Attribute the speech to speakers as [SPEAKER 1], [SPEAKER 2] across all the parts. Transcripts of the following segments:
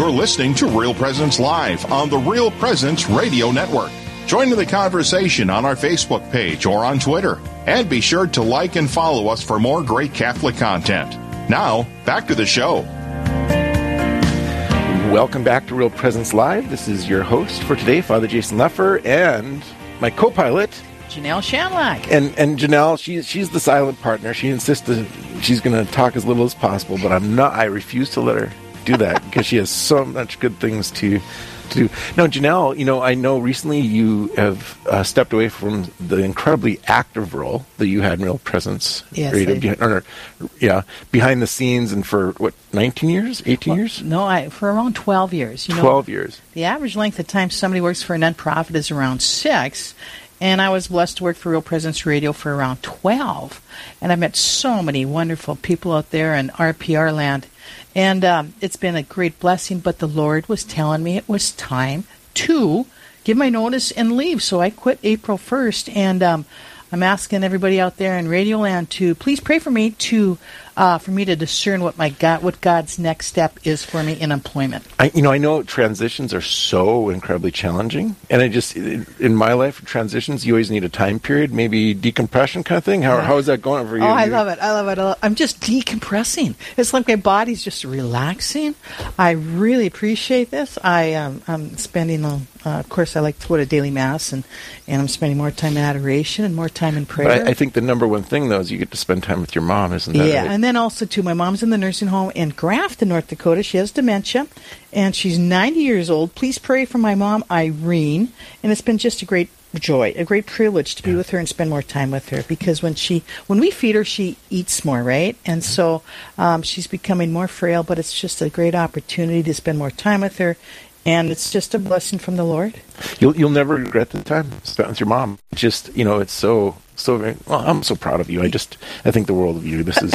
[SPEAKER 1] You're listening to Real Presence Live on the Real Presence Radio Network. Join in the conversation on our Facebook page or on Twitter. And be sure to like and follow us for more great Catholic content. Now, back to the show.
[SPEAKER 2] Welcome back to Real Presence Live. This is your host for today, Father Jason Lefor, and my co-pilot,
[SPEAKER 3] Janelle Shamlack.
[SPEAKER 2] And and Janelle, she's she's the silent partner. She insists that she's going to talk as little as possible, but I'm not. I refuse to let her do that because she has so much good things to to do. Now, Janelle, you know, I know recently you have uh, stepped away from the incredibly active role that you had in Real Presence
[SPEAKER 3] yes,
[SPEAKER 2] radio, behind, or, yeah, behind the scenes, and for what, 19 years, 18
[SPEAKER 3] well,
[SPEAKER 2] years?
[SPEAKER 3] No, I for around 12 years.
[SPEAKER 2] You 12 know, years.
[SPEAKER 3] The average length of time somebody works for a nonprofit is around six. And I was blessed to work for Real Presence Radio for around 12. And I met so many wonderful people out there in RPR land. And um, it's been a great blessing, but the Lord was telling me it was time to give my notice and leave. So I quit April 1st. And um, I'm asking everybody out there in Radioland to please pray for me to uh, for me to discern what my God, what God's next step is for me in employment.
[SPEAKER 2] I, you know, I know transitions are so incredibly challenging, and I just in my life, transitions you always need a time period, maybe decompression kind of thing. How, yeah. how is that going for you?
[SPEAKER 3] Oh, I love it. I love it. I love, I'm just decompressing. It's like my body's just relaxing. I really appreciate this. I um, I'm spending a uh, of course, I like to go to daily mass, and, and I'm spending more time in adoration and more time in prayer.
[SPEAKER 2] But I, I, think the number one thing, though, is you get to spend time with your mom, isn't that
[SPEAKER 3] Yeah,
[SPEAKER 2] right?
[SPEAKER 3] and then also, too, my mom's in the nursing home in Grafton, North Dakota. She has dementia, and she's 90 years old. Please pray for my mom, Irene. And it's been just a great joy, a great privilege to be yeah. with her and spend more time with her. Because when she, when we feed her, she eats more, right? And so um, she's becoming more frail. But it's just a great opportunity to spend more time with her and it's just a blessing from the Lord.
[SPEAKER 2] You'll you'll never regret the time spent with your mom. Just you know, it's so so very. Well, I'm so proud of you. I just I think the world of you. This is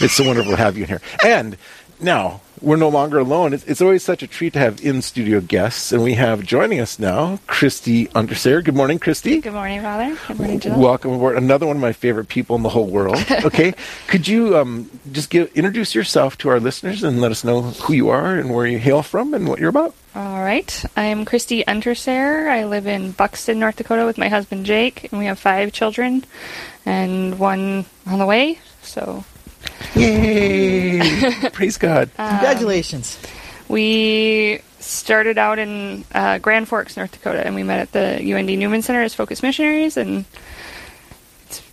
[SPEAKER 2] it's so wonderful to have you in here. And now we're no longer alone. It's, it's, always such a treat to have in studio guests, and we have joining us now Christy Undersayer. Good morning, Christy.
[SPEAKER 4] Good morning, Father. Good morning, Jill.
[SPEAKER 2] Welcome aboard. Another one of my favorite people in the whole world. Okay, could you um, just give introduce yourself to our listeners and let us know who you are and where you hail from and what you're about?
[SPEAKER 4] All right. I'm Christy Untersayer. I live in Buxton, North Dakota with my husband Jake, and we have five children and one on the way. So
[SPEAKER 2] Yay! Praise God.
[SPEAKER 3] Um, Congratulations.
[SPEAKER 4] We started out in uh, Grand Forks, North Dakota, and we met at the UND Newman Center as Focus Missionaries, and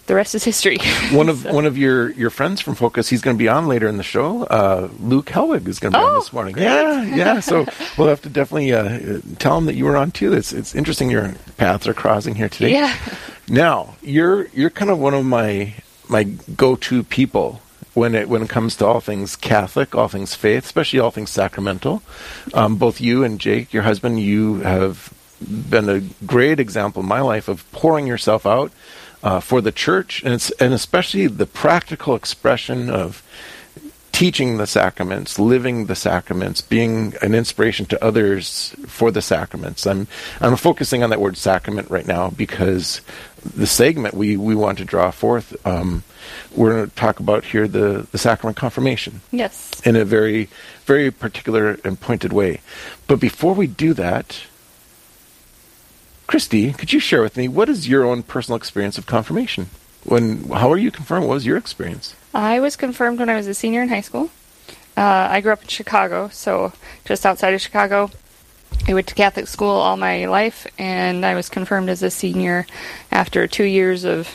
[SPEAKER 4] the rest is history.
[SPEAKER 2] one of so. one of your, your friends from Focus, he's going to be on later in the show. Uh, Luke Helwig is going to be
[SPEAKER 4] oh,
[SPEAKER 2] on this morning.
[SPEAKER 4] Great.
[SPEAKER 2] Yeah, yeah. So we'll have to definitely uh, tell him that you were on too. It's it's interesting your paths are crossing here today.
[SPEAKER 4] Yeah.
[SPEAKER 2] Now you're you're kind of one of my my go to people when it when it comes to all things Catholic, all things faith, especially all things sacramental. Um, both you and Jake, your husband, you have been a great example in my life of pouring yourself out uh, for the church, and and especially the practical expression of teaching the sacraments, living the sacraments, being an inspiration to others for the sacraments. I'm I'm focusing on that word sacrament right now because the segment we, we want to draw forth um, we're going to talk about here the, the sacrament confirmation.
[SPEAKER 4] Yes.
[SPEAKER 2] In a very, very particular and pointed way. But before we do that, Christy, could you share with me what is your own personal experience of confirmation? When how are you confirmed? What was your experience?
[SPEAKER 4] I was confirmed when I was a senior in high school. Uh, I grew up in Chicago, so just outside of Chicago. I went to Catholic school all my life, and I was confirmed as a senior after two years of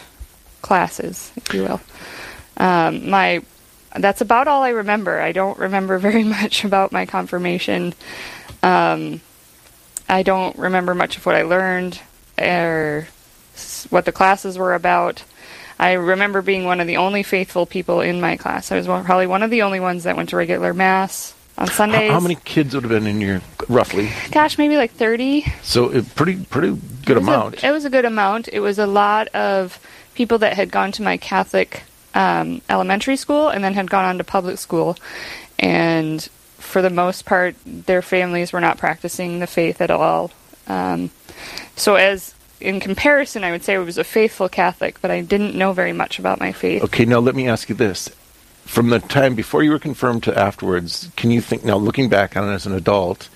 [SPEAKER 4] classes, if you will. Um, my that's about all I remember. I don't remember very much about my confirmation. Um, I don't remember much of what I learned or what the classes were about. I remember being one of the only faithful people in my class. I was one, probably one of the only ones that went to regular mass on Sundays.
[SPEAKER 2] How, how, many kids would have been in your roughly?
[SPEAKER 4] Gosh, maybe like thirty.
[SPEAKER 2] So it pretty pretty good
[SPEAKER 4] it
[SPEAKER 2] amount.
[SPEAKER 4] A, it was a good amount. It was a lot of people that had gone to my Catholic um, elementary school and then had gone on to public school, and for the most part, their families were not practicing the faith at all. Um, so, as in comparison, I would say I was a faithful Catholic, but I didn't know very much about my faith.
[SPEAKER 2] Okay, now let me ask you this: from the time before you were confirmed to afterwards, can you think now, looking back on it as an adult,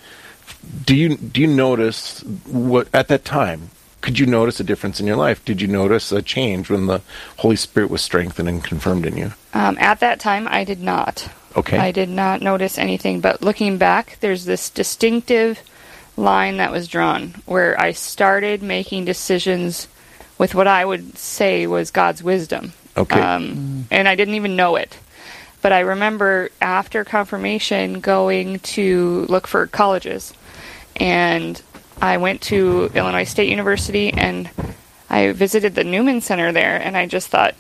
[SPEAKER 2] do you do you notice what at that time? Could you notice a difference in your life? Did you notice a change when the Holy Spirit was strengthened and confirmed in you?
[SPEAKER 4] Um, at that time, I did not.
[SPEAKER 2] Okay.
[SPEAKER 4] I did not notice anything, but looking back, there's this distinctive line that was drawn where I started making decisions with what I would say was God's wisdom.
[SPEAKER 2] Okay.
[SPEAKER 4] Um, And I didn't even know it. But I remember after confirmation going to look for colleges. And I went to Illinois State University and I visited the Newman Center there. And I just thought,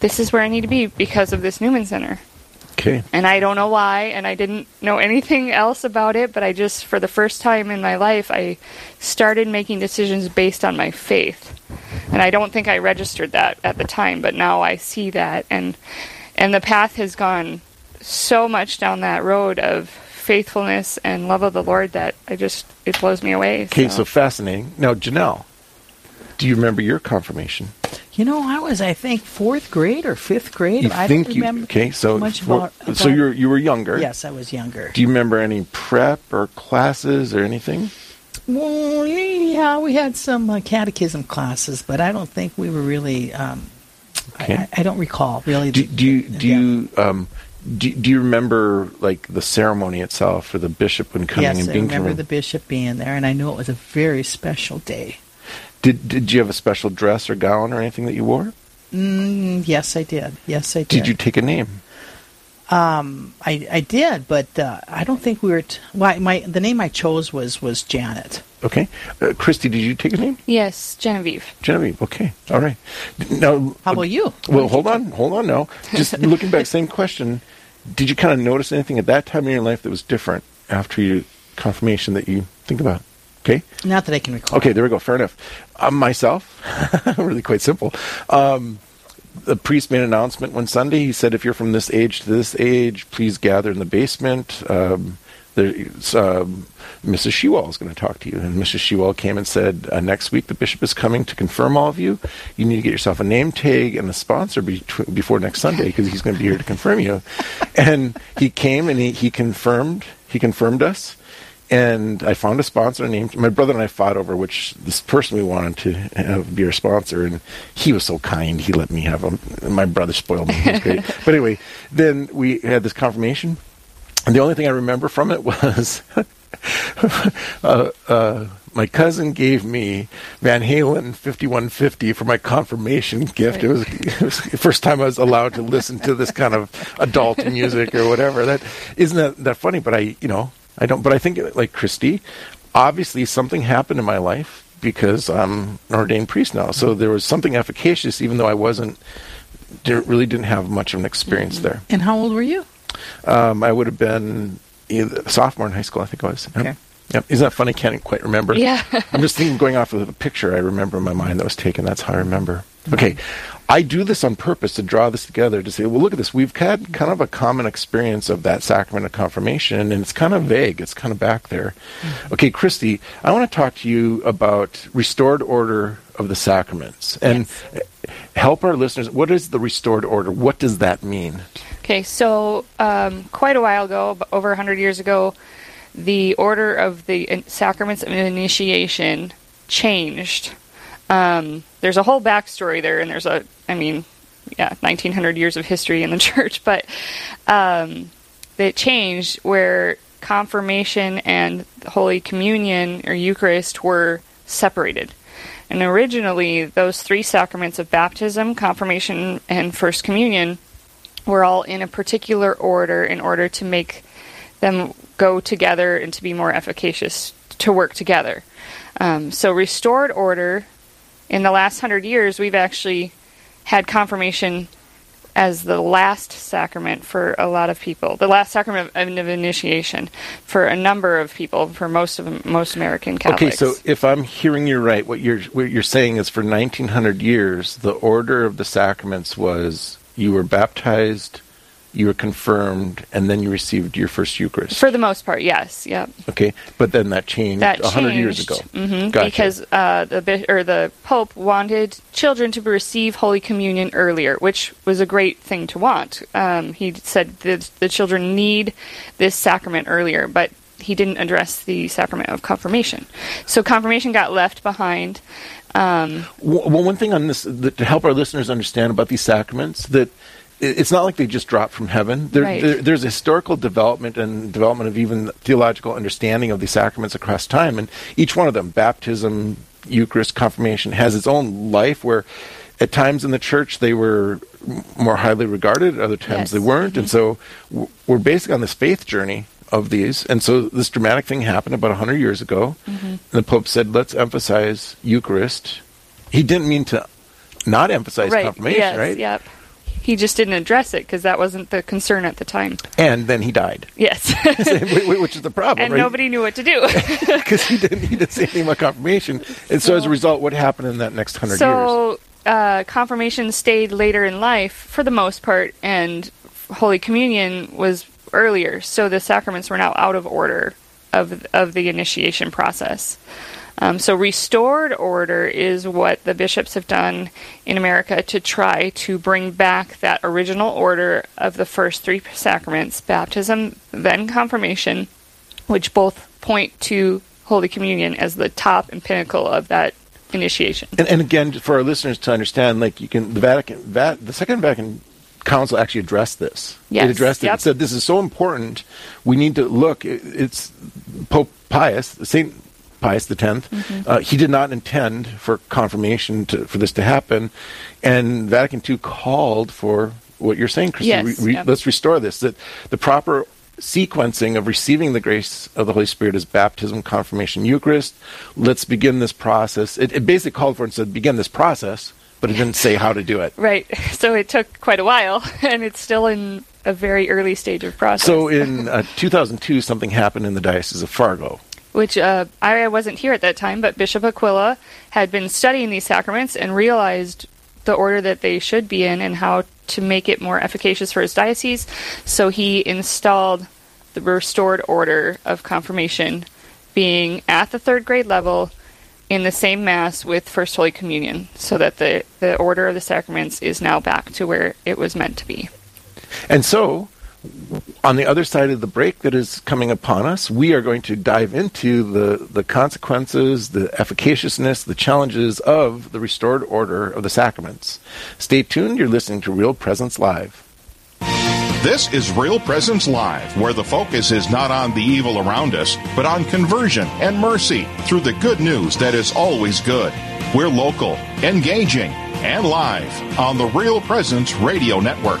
[SPEAKER 4] this is where I need to be because of this Newman Center
[SPEAKER 2] Okay.
[SPEAKER 4] and I don't know why, and I didn't know anything else about it, but I just, for the first time in my life, I started making decisions based on my faith. And I don't think I registered that at the time, but now I see that, and and the path has gone so much down that road of faithfulness and love of the Lord that I just it blows me away.
[SPEAKER 2] Okay, so fascinating. Now, Janelle, do you remember your confirmation?
[SPEAKER 3] You know, I was, I think, fourth grade or fifth grade.
[SPEAKER 2] You
[SPEAKER 3] I
[SPEAKER 2] think
[SPEAKER 3] don't
[SPEAKER 2] you okay? So,
[SPEAKER 3] much
[SPEAKER 2] for-
[SPEAKER 3] about, about
[SPEAKER 2] so you you were younger.
[SPEAKER 3] Yes, I was younger.
[SPEAKER 2] Do you remember any prep or classes or anything?
[SPEAKER 3] Well, yeah, we had some uh, catechism classes, but I don't think we were really. Um,
[SPEAKER 2] Okay.
[SPEAKER 3] I, I don't recall really.
[SPEAKER 2] Do,
[SPEAKER 3] the-
[SPEAKER 2] do you do you um do, do you remember like the ceremony itself or the bishop when coming
[SPEAKER 3] yes,
[SPEAKER 2] and
[SPEAKER 3] I
[SPEAKER 2] being
[SPEAKER 3] remember
[SPEAKER 2] confirmed?
[SPEAKER 3] the bishop being there, and I knew it was a very special day.
[SPEAKER 2] Did did you have a special dress or gown or anything that you wore?
[SPEAKER 3] Mm, yes, I did. Yes, I did.
[SPEAKER 2] Did you take a name?
[SPEAKER 3] Um, I I did, but uh, I don't think we were. T- why my the name I chose was was Janet.
[SPEAKER 2] Okay, uh, Christy, did you take a name?
[SPEAKER 4] yes, Genevieve.
[SPEAKER 2] Genevieve. Okay, all right. Now,
[SPEAKER 3] How about you?
[SPEAKER 2] Well, hold
[SPEAKER 3] you
[SPEAKER 2] on, hold on. Now, just looking back, same question. Did you kind of notice anything at that time in your life that was different after your confirmation that you think about? Okay.
[SPEAKER 3] Not that I can recall.
[SPEAKER 2] Okay, there we go. Fair enough. Um, myself, really quite simple. Um, the priest made an announcement one Sunday. He said, "If you're from this age to this age, please gather in the basement." Um, there's, um, Mrs. Shewall is going to talk to you, and Mrs. Shewall came and said, uh, "Next week, the bishop is coming to confirm all of you. You need to get yourself a name tag and a sponsor betw- before next Sunday because he's going to be here to confirm you." and he came and he, he confirmed. He confirmed us and I found a sponsor named my brother and I fought over which this person we wanted to have be our sponsor, and he was so kind. He let me have him. My brother spoiled me. He was great. but anyway, then we had this confirmation, and the only thing I remember from it was. uh, uh, my cousin gave me Van Halen 5150 for my confirmation gift. It was, it was the first time I was allowed to listen to this kind of adult music or whatever. That isn't that, that funny, but I, you know, I don't. But I think like Christy, obviously something happened in my life because I'm an ordained priest now. So there was something efficacious, even though I wasn't, didn't, really didn't have much of an experience there.
[SPEAKER 3] And how old were you?
[SPEAKER 2] Um, I would have been sophomore in high school, I think I was. Yep.
[SPEAKER 3] Okay.
[SPEAKER 2] Yep. Isn't that funny? Can't quite remember.
[SPEAKER 4] Yeah.
[SPEAKER 2] I'm just thinking, going off of the picture I remember in my mind that was taken. That's how I remember. Okay. I do this on purpose to draw this together to say, well, look at this. We've had kind of a common experience of that sacrament of confirmation, and it's kind of vague. It's kind of back there. Okay, Christy, I want to talk to you about restored order of the sacraments and help our listeners. What is the restored order? What does that mean?
[SPEAKER 4] Okay, so um, quite a while ago, over 100 years ago, the order of the sacraments of initiation changed. Um, there's a whole backstory there, and there's a, I mean, yeah, 1900 years of history in the church, but um, it changed where confirmation and Holy Communion or Eucharist were separated. And originally, those three sacraments of baptism, confirmation, and First Communion were all in a particular order in order to make them go together and to be more efficacious to work together. Um, so, restored order, in the last hundred years, we've actually had confirmation as the last sacrament for a lot of people, the last sacrament of, of initiation for a number of people, for most of most American Catholics.
[SPEAKER 2] Okay, so if I'm hearing you right, what you're what you're saying is for 1900 years, the order of the sacraments was you were baptized, you were confirmed, and then you received your first Eucharist.
[SPEAKER 4] For the most part, yes. Yep.
[SPEAKER 2] Okay, but then that changed
[SPEAKER 4] That
[SPEAKER 2] a hundred years ago.
[SPEAKER 4] changed, mhm,
[SPEAKER 2] Gotcha.
[SPEAKER 4] because uh, the bi- or the Pope wanted children to receive Holy Communion earlier, which was a great thing to want. Um, he said that the children need this sacrament earlier, but he didn't address the sacrament of confirmation. So confirmation got left behind. Um,
[SPEAKER 2] Well, one thing on this to help our listeners understand about these sacraments that it's not like they just dropped from heaven. There,
[SPEAKER 4] Right.
[SPEAKER 2] there, there's historical development and development of even theological understanding of the sacraments across time, and each one of them, baptism, Eucharist, confirmation, has its own life. Where at times in the church they were more highly regarded, other times
[SPEAKER 4] Yes.
[SPEAKER 2] they weren't, and mm-hmm. so we're basically on this faith journey of these. And so this dramatic thing happened about 100 years ago. Mm-hmm. And the Pope said, let's emphasize Eucharist. He didn't mean to not emphasize
[SPEAKER 4] right.
[SPEAKER 2] confirmation,
[SPEAKER 4] yes,
[SPEAKER 2] right?
[SPEAKER 4] Yep. He just didn't address it because that wasn't the concern at the time.
[SPEAKER 2] And then he died,
[SPEAKER 4] Yes.
[SPEAKER 2] Wh- wh- which is the problem,
[SPEAKER 4] and
[SPEAKER 2] right?
[SPEAKER 4] nobody knew what to do.
[SPEAKER 2] because he didn't, he didn't say anything about confirmation. And so, as a result, what happened in that next hundred years?
[SPEAKER 4] so uh, confirmation stayed later in life for the most part, and Holy Communion was earlier. So the sacraments were now out of order of of the initiation process. Um, so restored order is what the bishops have done in America to try to bring back that original order of the first three sacraments: baptism, then confirmation, which both point to Holy Communion as the top and pinnacle of that initiation.
[SPEAKER 2] And, and again, for our listeners to understand, like you can, the Vatican, Vat, the Second Vatican Council actually addressed this.
[SPEAKER 4] Yes,
[SPEAKER 2] it addressed it
[SPEAKER 4] yep.
[SPEAKER 2] and said this is so important. We need to look. it- It's Pope Pius, Saint Pius X.
[SPEAKER 4] Mm-hmm.
[SPEAKER 2] Uh, he did not intend for confirmation to, for this to happen, and Vatican II called for what you're saying, Christy.
[SPEAKER 4] Yes,
[SPEAKER 2] re- re-
[SPEAKER 4] yep.
[SPEAKER 2] Let's restore this. That the proper sequencing of receiving the grace of the Holy Spirit is baptism, confirmation, Eucharist. Let's begin this process. It, it basically called for and said, begin this process, but it didn't say how to do it.
[SPEAKER 4] Right. So it took quite a while, and it's still in a very early stage of process.
[SPEAKER 2] So in uh, 2002, something happened in the Diocese of Fargo.
[SPEAKER 4] Which uh, I wasn't here at that time, but Bishop Aquila had been studying these sacraments and realized the order that they should be in and how to make it more efficacious for his diocese. So he installed the restored order of confirmation, being at the third grade level in the same Mass with First Holy Communion, so that the, the order of the sacraments is now back to where it was meant to be.
[SPEAKER 2] And so, on the other side of the break that is coming upon us, we are going to dive into the, the consequences, the efficaciousness, the challenges of the restored order of the sacraments. Stay tuned. You're listening to Real Presence Live.
[SPEAKER 1] This is Real Presence Live, where the focus is not on the evil around us, but on conversion and mercy through the good news that is always good. We're local, engaging, and live on the Real Presence Radio Network.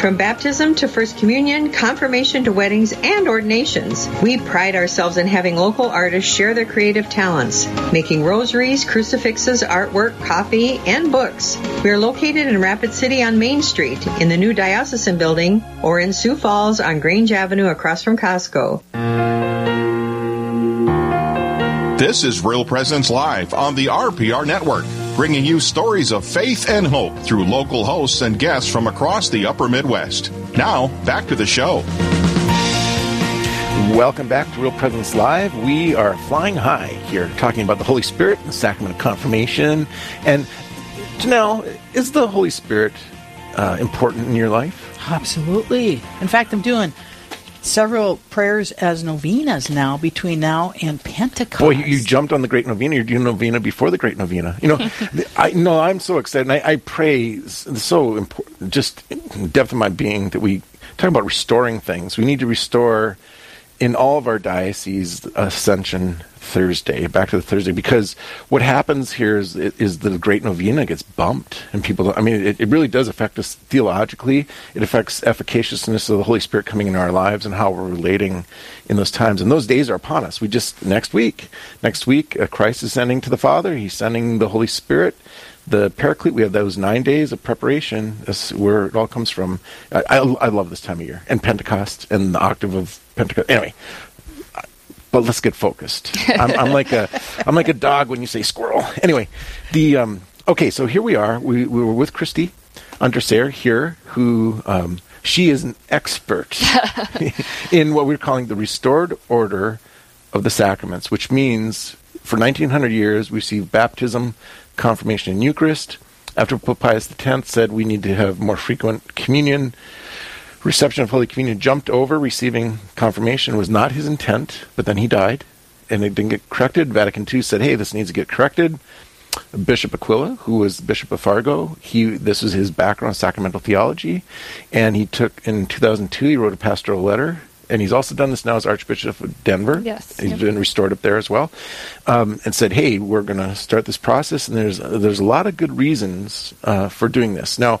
[SPEAKER 5] From baptism to First Communion, confirmation to weddings, and ordinations, we pride ourselves in having local artists share their creative talents, making rosaries, crucifixes, artwork, coffee, and books. We are located in Rapid City on Main Street, in the new Diocesan Building, or in Sioux Falls on Grange Avenue across from Costco.
[SPEAKER 1] This is Real Presence Live on the RPR Network, bringing you stories of faith and hope through local hosts and guests from across the upper Midwest. Now, back to the show.
[SPEAKER 2] Welcome back to Real Presence Live. We are flying high here, talking about the Holy Spirit and the sacrament of confirmation. And Janelle, is the Holy Spirit uh, important in your life?
[SPEAKER 3] Absolutely. In fact, I'm doing several prayers as novenas now between now and Pentecost.
[SPEAKER 2] Boy, you, you jumped on the Great Novena. You're doing novena before the Great Novena. You know, I know I'm so excited. I, I pray so important, just in depth of my being that we talk about restoring things. We need to restore in all of our dioceses Ascension Thursday, back to the Thursday, because what happens here is is the Great Novena gets bumped, and people. I mean, it, it really does affect us theologically. It affects efficaciousness of the Holy Spirit coming into our lives and how we're relating in those times. And those days are upon us. We just next week, next week, uh, Christ is sending to the Father. He's sending the Holy Spirit the Paraclete, we have those nine days of preparation. That's where it all comes from. I, I, I, love this time of year and Pentecost and the octave of Pentecost. Anyway, but let's get focused. I'm, I'm, like a I'm like a dog when you say squirrel. Anyway, the um, okay. So here we are. We, we were with Christy Undersayer here, who um, she is an expert in what we're calling the restored order of the sacraments, which means for 1900 years we received baptism, confirmation, and Eucharist. After Pope Pius X said we need to have more frequent communion, reception of Holy Communion jumped over receiving confirmation was not his intent, but then he died and it didn't get corrected. Vatican II said, hey, this needs to get corrected. Bishop Aquila, who was Bishop of Fargo, he this was his background, sacramental theology, and he took in 2002 he wrote a pastoral letter, and he's also done this now as Archbishop of Denver.
[SPEAKER 4] Yes,
[SPEAKER 2] he's
[SPEAKER 4] yep.
[SPEAKER 2] been restored up there as well, um, and said, "Hey, we're going to start this process, and there's there's a lot of good reasons uh, for doing this." Now,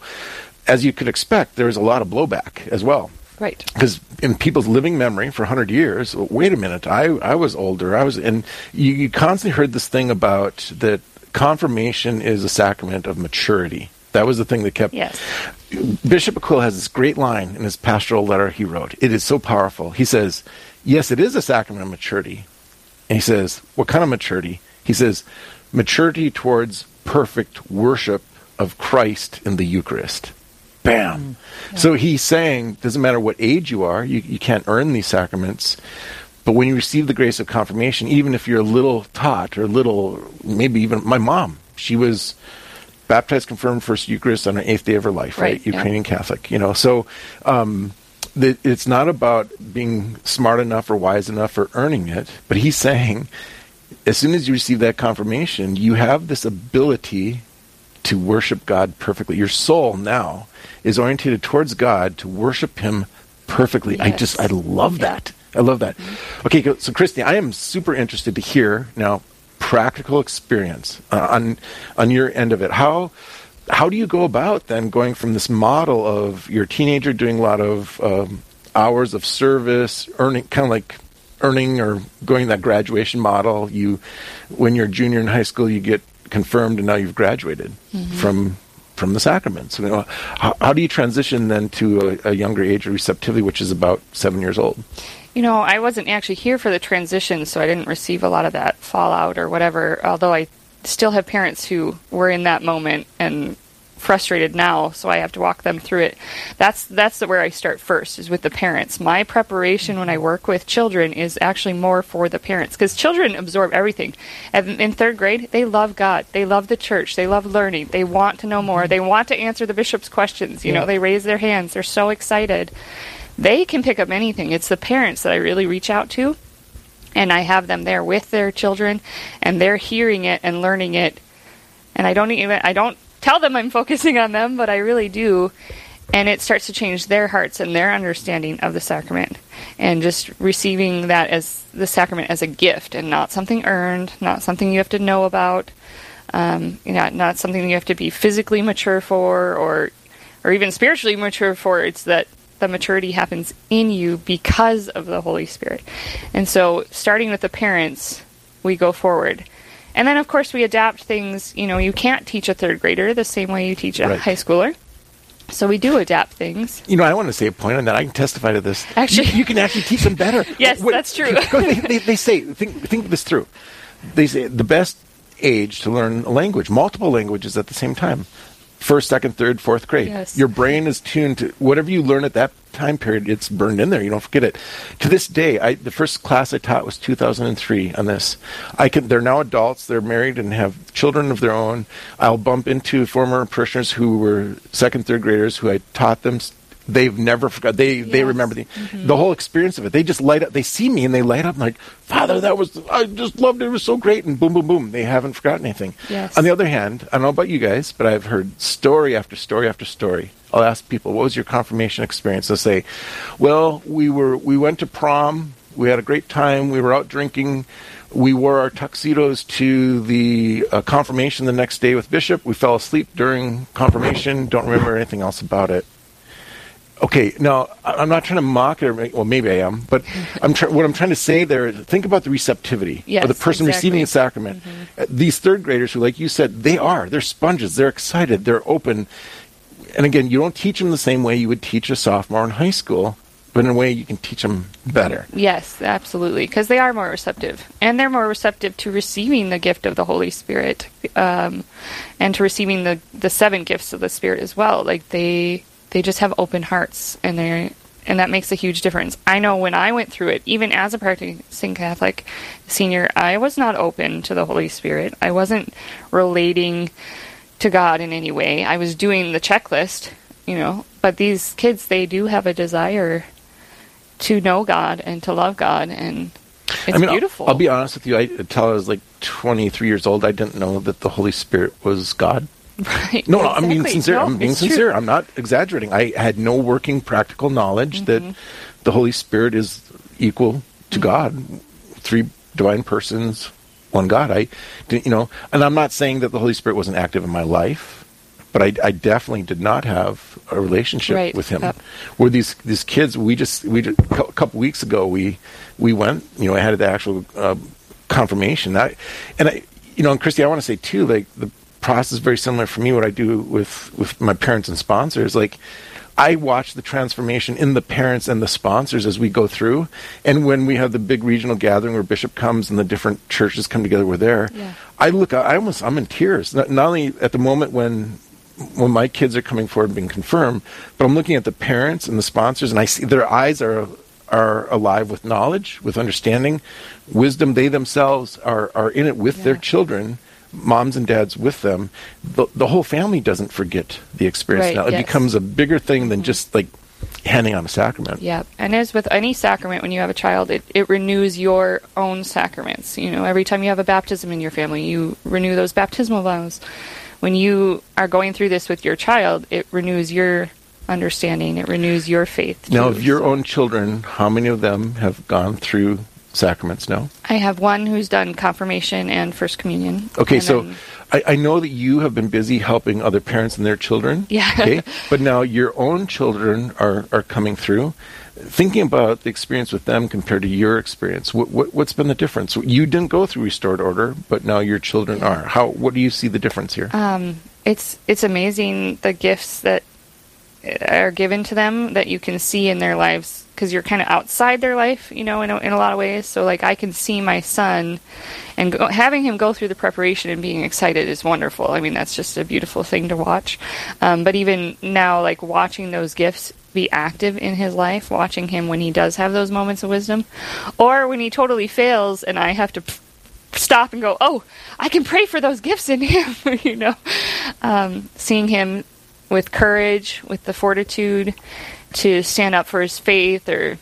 [SPEAKER 2] as you could expect, there was a lot of blowback as well.
[SPEAKER 4] Right.
[SPEAKER 2] Because in people's living memory for 100 years, wait a minute, I, I was older. I was, and you, you constantly heard this thing about that confirmation is a sacrament of maturity. That was the thing that kept.
[SPEAKER 4] Yes.
[SPEAKER 2] Bishop Aquila has this great line in his pastoral letter he wrote. It is so powerful. He says, Yes, it is a sacrament of maturity. And he says, What kind of maturity? He says, Maturity towards perfect worship of Christ in the Eucharist. Bam. Yeah. So he's saying, doesn't matter what age you are, you, you can't earn these sacraments. But when you receive the grace of confirmation, even if you're a little taught or little, maybe even my mom, she was baptized, confirmed, first Eucharist on her eighth day of her life, right? right? Ukrainian yeah. Catholic, you know. So um, the, it's not about being smart enough or wise enough or earning it, but he's saying, as soon as you receive that confirmation, you have this ability to worship God perfectly. Your soul now is orientated towards God to worship Him perfectly. Yes. I just, I love that. I love that. Mm-hmm. Okay, so Christy, I am super interested to hear now practical experience uh, on on your end of it. How how do you go about then going from this model of your teenager doing a lot of um, hours of service, earning kind of like earning or going that graduation model? You when you're junior in high school, you get confirmed, and now you've graduated mm-hmm. from from the sacraments. You know, how, how, do you transition then to a, a, younger age of receptivity, which is about seven years old?
[SPEAKER 4] You know, I wasn't actually here for the transition, so I didn't receive a lot of that fallout or whatever. Although I still have parents who were in that moment and frustrated now, so I have to walk them through it. That's that's where I start first is with the parents. My preparation when I mm-hmm. work with children is actually more for the parents because children absorb everything. And in third grade, they love God, they love the church, they love learning, they want to know more, mm-hmm. they want to answer the bishop's questions. You yeah. know, they raise their hands, they're so excited. They can pick up anything. It's the parents that I really reach out to and I have them there with their children and they're hearing it and learning it and I don't even I don't tell them I'm focusing on them, but I really do. And it starts to change their hearts and their understanding of the sacrament. And just receiving that as the sacrament as a gift and not something earned, not something you have to know about, um, you know, not something you have to be physically mature for or or even spiritually mature for. It's that the maturity happens in you because of the Holy Spirit. And so, starting with the parents, we go forward. And then, of course, we adapt things. You know, you can't teach a third grader the same way you teach a
[SPEAKER 2] Right.
[SPEAKER 4] high schooler. So we do adapt things.
[SPEAKER 2] You know, I want to say a point on that. I can testify to this.
[SPEAKER 4] Actually-
[SPEAKER 2] you, you can actually teach them better.
[SPEAKER 4] Yes, that's true.
[SPEAKER 2] they, they, they say, think, think this through. They say the best age to learn a language, multiple languages at the same time. First, second, third, fourth grade.
[SPEAKER 4] Yes.
[SPEAKER 2] Your brain is tuned to whatever you learn at that time period. It's burned in there. You don't forget it. To this day, I, the first class I taught was 2003 on this. I can. They're now adults. They're married and have children of their own. I'll bump into former parishioners who were second, third graders who I taught them. They've never forgot. They they remember the the whole experience of it. They just light up. They see me and they light up. And like, Father, that was I just loved it. It was so great. And boom, boom, boom. They haven't forgotten anything.
[SPEAKER 4] Yes.
[SPEAKER 2] On the other hand, I don't know about you guys, but I've heard story after story after story. I'll ask people, "What was your confirmation experience?" They'll say, "Well, we were we went to prom. We had a great time. We were out drinking." We wore our tuxedos to the uh, confirmation the next day with Bishop. We fell asleep during confirmation. Don't remember anything else about it okay now i'm not trying to mock it or make, well maybe i am but i'm try, what i'm trying to say there is think about the receptivity
[SPEAKER 4] Yes,
[SPEAKER 2] of the person receiving the
[SPEAKER 4] exactly.
[SPEAKER 2] sacrament Uh, these third graders who like you said they are they're sponges they're excited they're open and again you don't teach them the same way you would teach a sophomore in high school but in a way you can teach them better
[SPEAKER 4] Yes, absolutely, because they are more receptive, and they're more receptive to receiving the gift of the Holy Spirit, um, and to receiving the the seven gifts of the Spirit as well. Like they they just have open hearts, and they and that makes a huge difference. I know when I went through it, even as a practicing Catholic senior, I was not open to the Holy Spirit. I wasn't relating to God in any way. I was doing the checklist, you know. But these kids, they do have a desire to know God and to love God, and it's
[SPEAKER 2] I mean, I'll-
[SPEAKER 4] beautiful.
[SPEAKER 2] I'll, be honest with you. I, until I was like 23 years old, I didn't know that the Holy Spirit was God.
[SPEAKER 4] right.
[SPEAKER 2] No, no, I'm being sincere.
[SPEAKER 4] No,
[SPEAKER 2] I'm being
[SPEAKER 4] it's true.
[SPEAKER 2] sincere. I'm not exaggerating. I had no working practical knowledge that
[SPEAKER 4] Mm-hmm.
[SPEAKER 2] the Holy Spirit is equal to God, three divine persons, one God. I, you know, and I'm not saying that the Holy Spirit wasn't active in my life, but I, I definitely did not have a relationship
[SPEAKER 4] Right,
[SPEAKER 2] with Him.
[SPEAKER 4] yep.
[SPEAKER 2] Where these these kids, we just we just, a couple weeks ago we we went. You know, I had the actual uh, confirmation. I, and I, you know, and Christy, I want to say too, like the process is very similar for me. What I do with with my parents and sponsors, like I watch the transformation in the parents and the sponsors as we go through. And when we have the big regional gathering where Bishop comes and the different churches come together, we're there.
[SPEAKER 4] Yeah.
[SPEAKER 2] I look, I almost, I'm in tears. Not, not only at the moment when when my kids are coming forward and being confirmed, but I'm looking at the parents and the sponsors, and I see their eyes are are alive with knowledge, with understanding, wisdom. They themselves are are in it with their children, moms and dads with them. The, the whole family doesn't forget the experience.
[SPEAKER 4] Right,
[SPEAKER 2] now it
[SPEAKER 4] yes. Mm-hmm.
[SPEAKER 2] becomes a bigger thing than just like handing on a sacrament.
[SPEAKER 4] Yeah, and as with any sacrament, when you have a child, it, it renews your own sacraments. You know, every time you have a baptism in your family, you renew those baptismal vows. When you are going through this with your child, it renews your understanding. It renews your faith.
[SPEAKER 2] Now,
[SPEAKER 4] too.
[SPEAKER 2] of your
[SPEAKER 4] So-
[SPEAKER 2] own children, how many of them have gone through sacraments now?
[SPEAKER 4] I have one who's done confirmation and first communion.
[SPEAKER 2] Okay, so I, I know that you have been busy helping other parents and their children.
[SPEAKER 4] Yeah.
[SPEAKER 2] Okay, but now your own children are, are coming through. Thinking about the experience with them compared to your experience, what, what what's been the difference? You didn't go through restored order, but now your children are. How? What do you see the difference here?
[SPEAKER 4] Um, it's it's amazing the gifts that are given to them that you can see in their lives because you're kind of outside their life, you know, in a, in a lot of ways. So like I can see my son, and go, having him go through the preparation and being excited is wonderful. I mean, that's just a beautiful thing to watch. Um, but even now, like watching those gifts be active in his life, watching him when he does have those moments of wisdom, or when he totally fails and I have to stop and go, oh, I can pray for those gifts in him, you know. Um, seeing him with courage, with the fortitude to stand up for his faith, or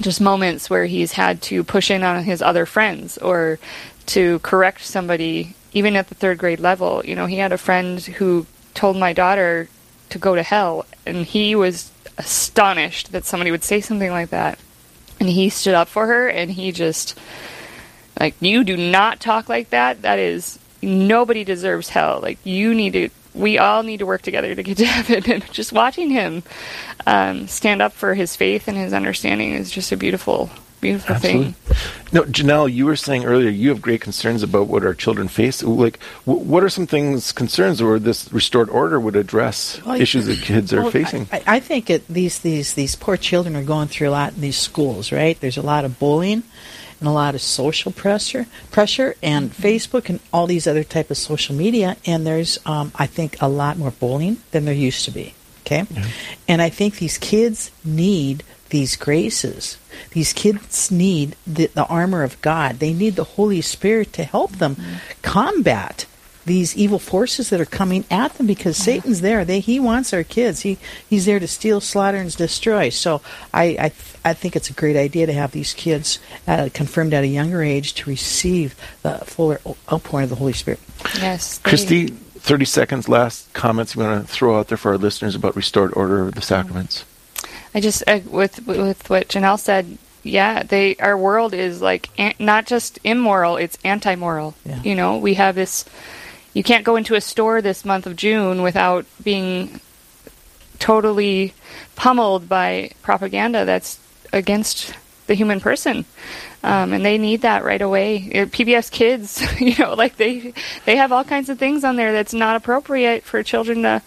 [SPEAKER 4] just moments where he's had to push in on his other friends or to correct somebody, even at the third grade level. You know, he had a friend who told my daughter to go to hell, and he was astonished that somebody would say something like that. And he stood up for her, and he just like you do not talk like that that is nobody deserves hell like you need to we all need to work together to get to heaven. And just watching him um, stand up for his faith and his understanding is just a beautiful, beautiful
[SPEAKER 2] Absolutely.
[SPEAKER 4] thing.
[SPEAKER 2] No, Janelle, you were saying earlier you have great concerns about what our children face. Like, w- what are some things, concerns or this restored order would address
[SPEAKER 3] Well,
[SPEAKER 2] issues that kids are facing?
[SPEAKER 3] I, I think it, these these these poor children are going through a lot in these schools. Right? There's a lot of bullying and a lot of social pressure, pressure, and Facebook and all these other type of social media. And there's, um, I think, a lot more bullying than there used to be. Okay, and I think these kids need these graces. These kids need the, the armor of God. They need the Holy Spirit to help them combat these evil forces that are coming at them because Satan's there. They he wants our kids. He he's there to steal, slaughter, and destroy. So I I, I think it's a great idea to have these kids uh, confirmed at a younger age to receive the fuller outpouring of the Holy Spirit.
[SPEAKER 4] Yes.
[SPEAKER 2] Christy, 30 seconds, last comments you want to throw out there for our listeners about restored order of the sacraments?
[SPEAKER 4] I just uh, with with what Janelle said. Yeah, they our world is like an, not just immoral; it's anti-moral.
[SPEAKER 3] Yeah.
[SPEAKER 4] You know, we have this. You can't go into a store this month of June without being totally pummeled by propaganda that's against the human person, um, and they need that right away. PBS Kids, you know, like they they have all kinds of things on there that's not appropriate for children to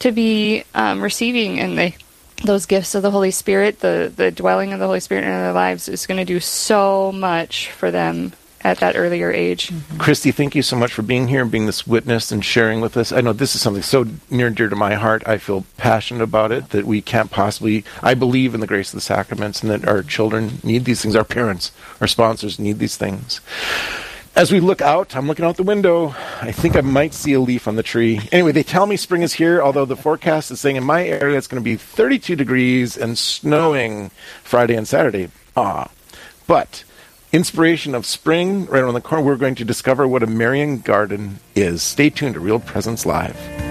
[SPEAKER 4] to be um, receiving, and they those gifts of the Holy Spirit, the the dwelling of the Holy Spirit in their lives, is going to do so much for them at that earlier age.
[SPEAKER 2] Christy, thank you so much for being here and being this witness and sharing with us. I know this is something so near and dear to my heart. I feel passionate about it that we can't possibly. I believe in the grace of the sacraments and that our children need these things. Our parents, our sponsors need these things. As we look out, I'm looking out the window. I think I might see a leaf on the tree. Anyway, they tell me spring is here, although the forecast is saying in my area it's going to be 32 degrees and snowing Friday and Saturday. Ah. But inspiration of spring right around the corner, we're going to discover what a Marian garden is. Stay tuned to Real Presence Live.